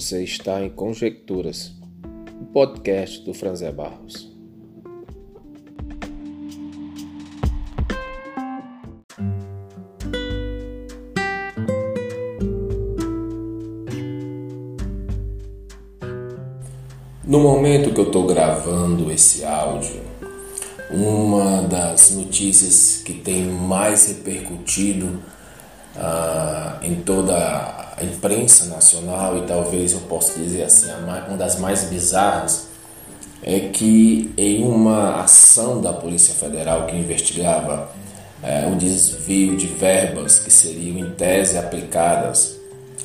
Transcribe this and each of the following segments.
Você está em Conjecturas, o podcast do Franzé Barros. No momento que eu estou gravando esse áudio, uma das notícias que tem mais repercutido ah, em toda a imprensa nacional e talvez eu possa dizer assim, uma das mais bizarras é que em uma ação da Polícia Federal que investigava é, o desvio de verbas que seriam em tese aplicadas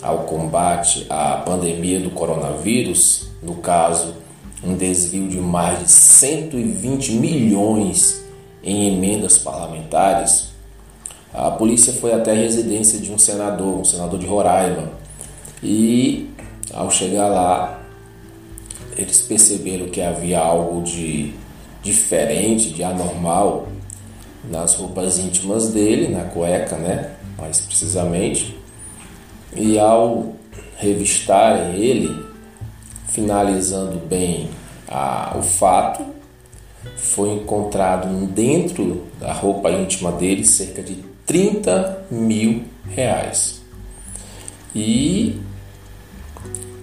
ao combate à pandemia do coronavírus, no caso, um desvio de mais de 120 milhões em emendas parlamentares, a polícia foi até a residência de um senador, um senador de Roraima, e ao chegar lá, eles perceberam que havia algo de diferente, de anormal nas roupas íntimas dele, na cueca, né? Mais precisamente. E ao revistarem ele, finalizando bem a, o fato, foi encontrado dentro da roupa íntima dele cerca de 30 mil reais. E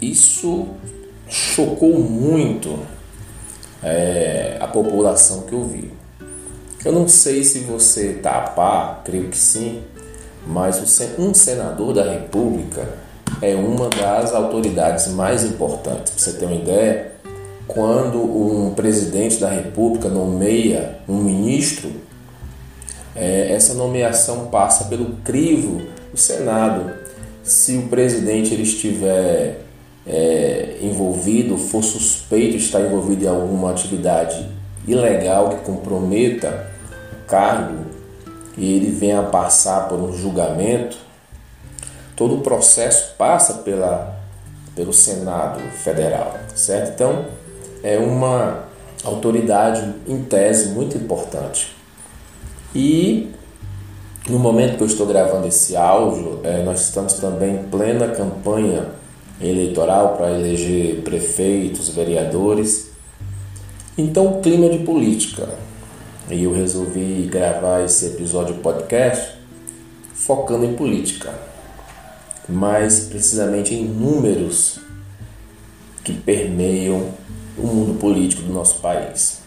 isso chocou muito é, a população que ouviu. Eu não sei se você está a par, creio que sim, mas um senador da República é uma das autoridades mais importantes. Para você ter uma ideia, quando um presidente da República nomeia um ministro, é, essa nomeação passa pelo crivo do Senado. Se o presidente ele estiver é, envolvido, for suspeito de estar envolvido em alguma atividade ilegal que comprometa o cargo e ele venha a passar por um julgamento, todo o processo passa pela, pelo Senado Federal, certo? Então, é uma autoridade em tese muito importante. E no momento que eu estou gravando esse áudio, é, nós estamos também em plena campanha eleitoral para eleger prefeitos, vereadores. Então, o clima de política. E eu resolvi gravar esse episódio podcast focando em política, mais precisamente em números que permeiam o mundo político do nosso país.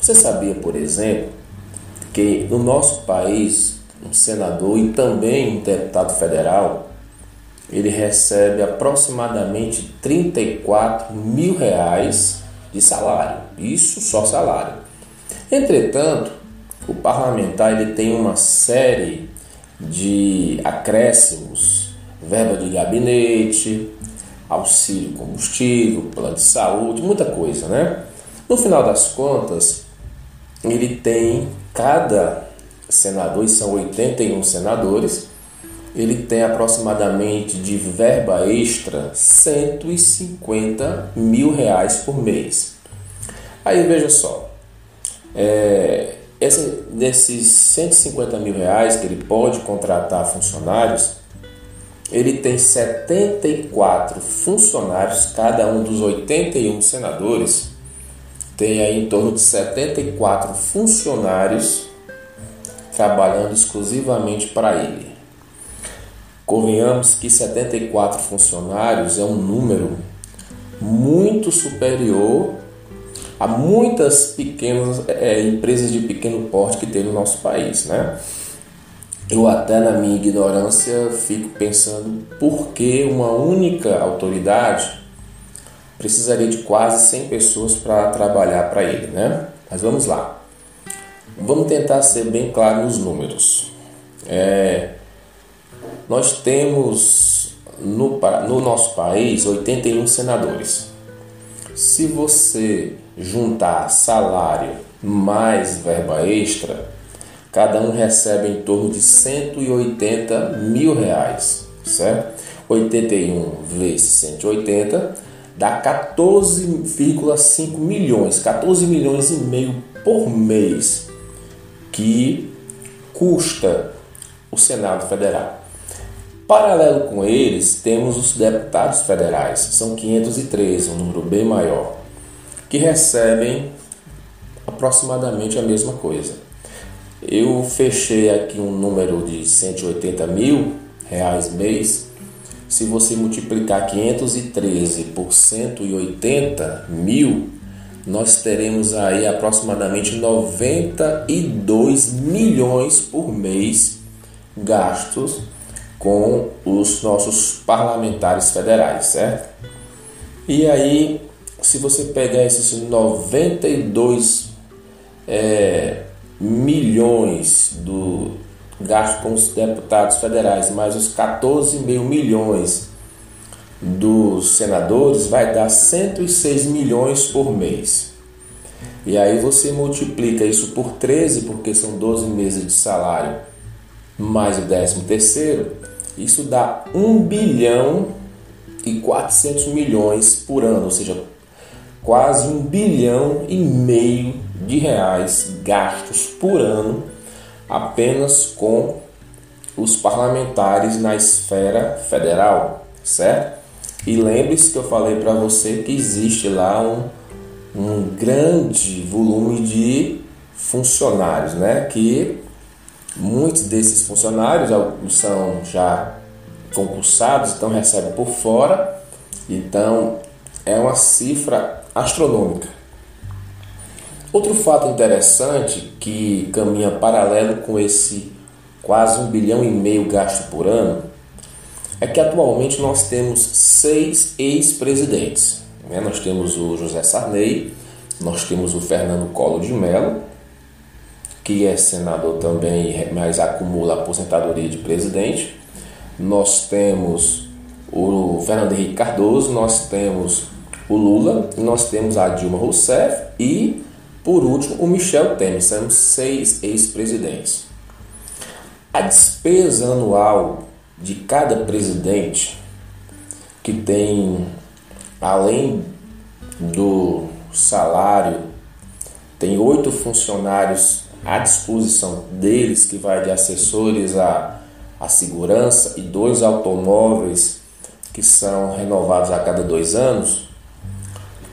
Você sabia, por exemplo, que no nosso país, um senador e também um deputado federal, ele recebe aproximadamente 34 mil reais de salário. Isso só salário. Entretanto, o parlamentar ele tem uma série de acréscimos, verba de gabinete, auxílio combustível, plano de saúde, muita coisa, né? No final das contas, ele tem cada senador, e são 81 senadores, ele tem aproximadamente de verba extra 150 mil reais por mês. Aí veja só, é, esse, desses 150 mil reais que ele pode contratar funcionários, ele tem 74 funcionários, cada um dos 81 senadores tem aí em torno de 74 funcionários trabalhando exclusivamente para ele. Convenhamos que 74 funcionários é um número muito superior a muitas pequenas é, empresas de pequeno porte que tem no nosso país, né? Eu até na minha ignorância fico pensando por que uma única autoridade precisaria de quase 100 pessoas para trabalhar para ele, né? Mas vamos lá. Vamos tentar ser bem claro nos números. É, nós temos no, no nosso país 81 senadores. Se você juntar salário mais verba extra, cada um recebe em torno de 180 mil reais, certo? 81 vezes 180 dá 14,5 milhões, 14 milhões e meio por mês que custa o Senado Federal. Paralelo com eles, temos os deputados federais, são 513, um número bem maior, que recebem aproximadamente a mesma coisa. Eu fechei aqui um número de 180 mil reais mês. Se você multiplicar 513 por 180 mil, nós teremos aí aproximadamente 92 milhões por mês gastos com os nossos parlamentares federais, certo? E aí, se você pegar esses 92 é, milhões do gasto com os deputados federais, mais os 14 mil milhões dos senadores, vai dar 106 milhões por mês. E aí você multiplica isso por 13, porque são 12 meses de salário, mais o 13 terceiro, isso dá 1 bilhão e 400 milhões por ano, ou seja, quase um bilhão e meio de reais gastos por ano apenas com os parlamentares na esfera federal, certo? E lembre-se que eu falei para você que existe lá um, um grande volume de funcionários, né? Que muitos desses funcionários são já concursados, então recebem por fora, então é uma cifra astronômica. Outro fato interessante que caminha paralelo com esse quase um bilhão e meio gasto por ano é que atualmente nós temos seis ex-presidentes. Né? Nós temos o José Sarney, nós temos o Fernando Collor de Mello, que é senador também, mas acumula aposentadoria de presidente. Nós temos o Fernando Henrique Cardoso, nós temos o Lula, nós temos a Dilma Rousseff e por último, o Michel Temer, são seis ex-presidentes. A despesa anual de cada presidente, que tem, além do salário, tem oito funcionários à disposição deles, que vai de assessores a, a segurança, e dois automóveis que são renovados a cada dois anos,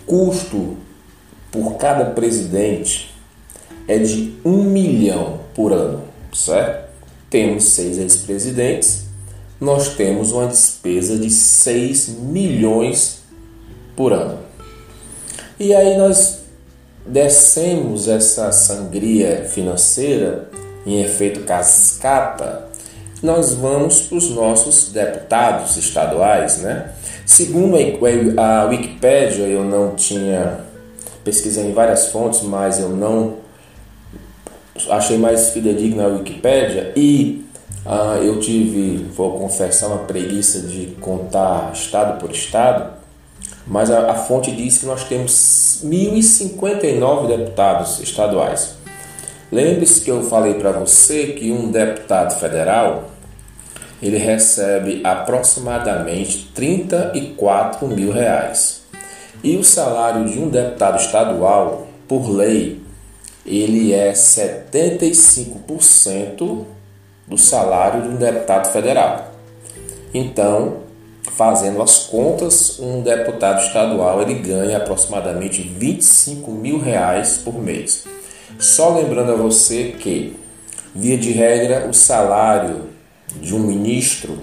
custo por cada presidente é de um milhão por ano, certo? Temos seis ex-presidentes, nós temos uma despesa de 6 milhões por ano. E aí nós descemos essa sangria financeira em efeito cascata, nós vamos para os nossos deputados estaduais, né? Segundo a Wikipédia, eu não tinha pesquisei em várias fontes, mas eu não achei mais fidedigna a Wikipédia e uh, eu tive, vou confessar, uma preguiça de contar estado por estado, mas a, a fonte diz que nós temos 1.059 deputados estaduais. Lembre-se que eu falei para você que um deputado federal ele recebe aproximadamente 34 mil reais. E o salário de um deputado estadual, por lei, ele é 75% do salário de um deputado federal. Então, fazendo as contas, um deputado estadual ele ganha aproximadamente 25 mil reais por mês. Só lembrando a você que, via de regra, o salário de um ministro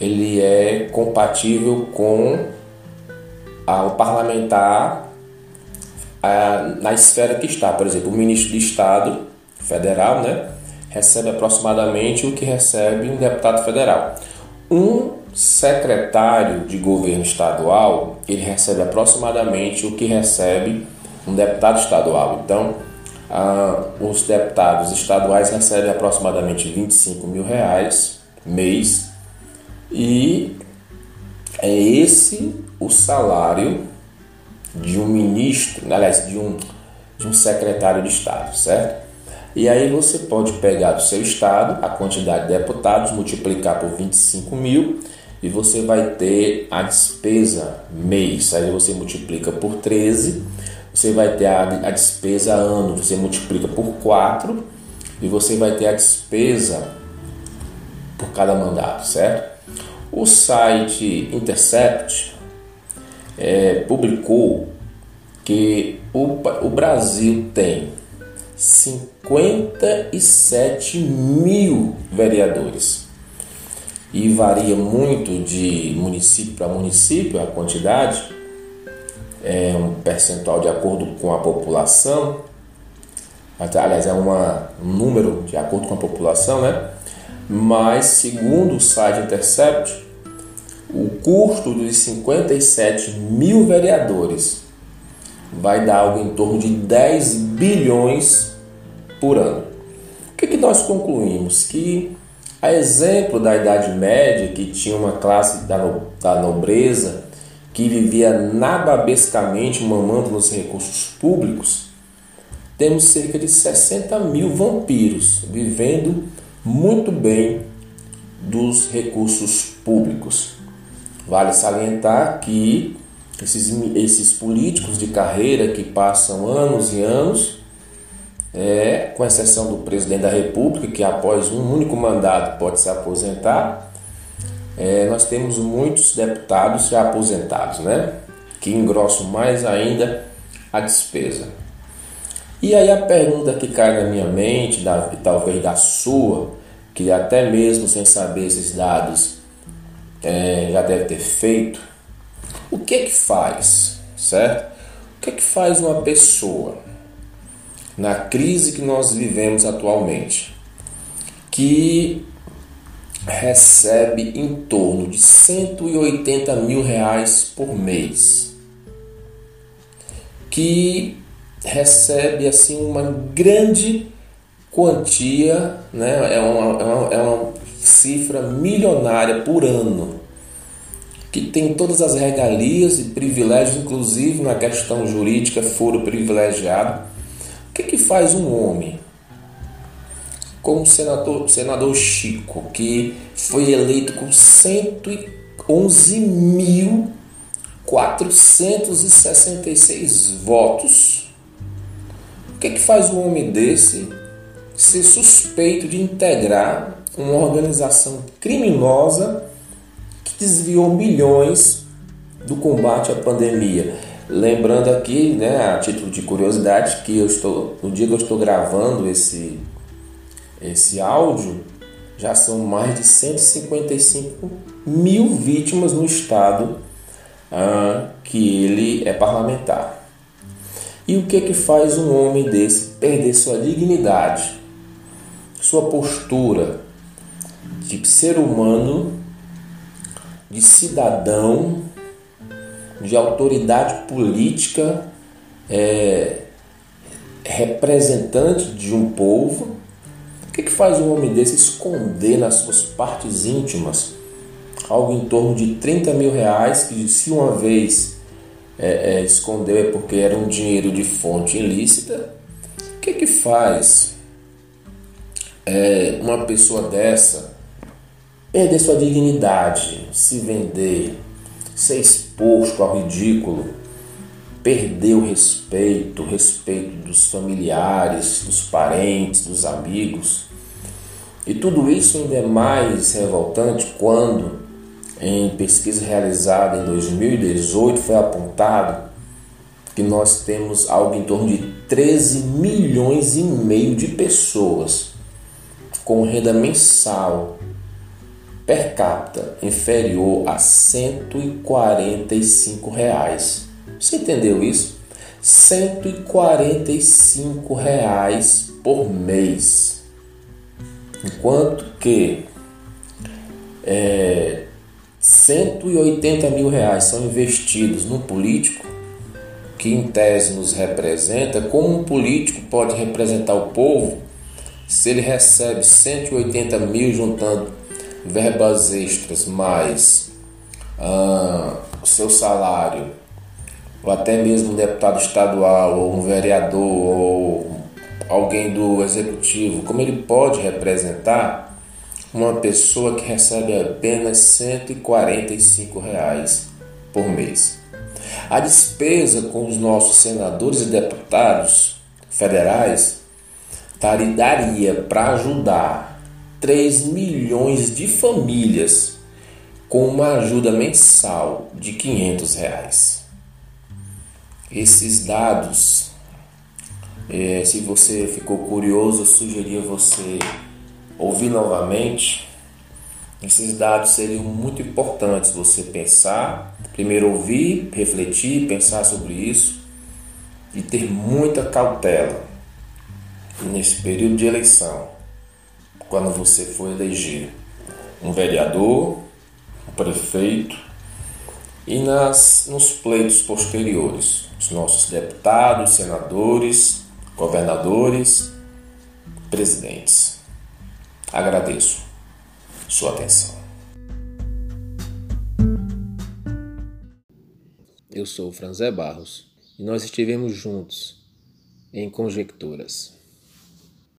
ele é compatível com ao parlamentar a, na esfera que está. Por exemplo, o ministro de Estado federal né, recebe aproximadamente o que recebe um deputado federal. Um secretário de governo estadual ele recebe aproximadamente o que recebe um deputado estadual. Então, ah, os deputados estaduais recebem aproximadamente 25 mil reais mês e é esse o salário de um ministro, aliás, de um, de um secretário de Estado, certo? E aí você pode pegar do seu estado a quantidade de deputados, multiplicar por 25 mil e você vai ter a despesa mês. Aí você multiplica por 13, você vai ter a, a despesa ano, você multiplica por 4 e você vai ter a despesa por cada mandato, certo? O site Intercept é, publicou que o, o Brasil tem 57 mil vereadores e varia muito de município para município a quantidade, é um percentual de acordo com a população, aliás, é uma, um número de acordo com a população, né? Mas, segundo o site Intercept, o custo dos 57 mil vereadores vai dar algo em torno de 10 bilhões por ano. O que, que nós concluímos? Que, a exemplo da Idade Média, que tinha uma classe da, no, da nobreza que vivia nababescamente mamando nos recursos públicos, temos cerca de 60 mil vampiros vivendo muito bem dos recursos públicos. Vale salientar que esses, esses políticos de carreira que passam anos e anos, é, com exceção do presidente da República, que após um único mandato pode se aposentar, é, nós temos muitos deputados já aposentados, né? que engrossam mais ainda a despesa. E aí a pergunta que cai na minha mente, da, talvez da sua, que até mesmo sem saber esses dados é, já deve ter feito, o que é que faz, certo? O que é que faz uma pessoa na crise que nós vivemos atualmente, que recebe em torno de 180 mil reais por mês, que recebe assim uma grande quantia, né? é, uma, é, uma, é uma cifra milionária por ano que tem todas as regalias e privilégios, inclusive na questão jurídica, foro privilegiado. O que, que faz um homem? Como o senador, senador Chico, que foi eleito com 111.466 votos. O que, que faz um homem desse ser suspeito de integrar uma organização criminosa desviou milhões do combate à pandemia. Lembrando aqui, né, a título de curiosidade, que eu estou no dia que eu estou gravando esse esse áudio, já são mais de 155 mil vítimas no estado ah, que ele é parlamentar. E o que que faz um homem desse perder sua dignidade, sua postura de ser humano de cidadão, de autoridade política, é, representante de um povo. O que, que faz um homem desse esconder nas suas partes íntimas algo em torno de 30 mil reais, que se uma vez é, é, escondeu é porque era um dinheiro de fonte ilícita? O que, que faz é, uma pessoa dessa perder sua dignidade, se vender, ser exposto ao ridículo, perder o respeito, o respeito dos familiares, dos parentes, dos amigos. E tudo isso ainda é mais revoltante quando, em pesquisa realizada em 2018, foi apontado que nós temos algo em torno de 13 milhões e meio de pessoas com renda mensal per capita inferior a 145 reais. Você entendeu isso? 145 reais por mês. Enquanto que é, 180 mil reais são investidos no político, que em tese nos representa, como um político pode representar o povo se ele recebe 180 mil juntando verbas extras mais ah, o seu salário, ou até mesmo um deputado estadual, ou um vereador, ou alguém do executivo, como ele pode representar uma pessoa que recebe apenas 145 reais por mês. A despesa com os nossos senadores e deputados federais daria para ajudar 3 milhões de famílias com uma ajuda mensal de 500 reais. Esses dados, é, se você ficou curioso, eu sugeria você ouvir novamente. Esses dados seriam muito importantes você pensar, primeiro ouvir, refletir, pensar sobre isso e ter muita cautela nesse período de eleição, quando você for eleger um vereador, um prefeito e nas, nos pleitos posteriores, os nossos deputados, senadores, governadores, presidentes. Agradeço sua atenção. Eu sou Franzé Barros e nós estivemos juntos em Conjecturas.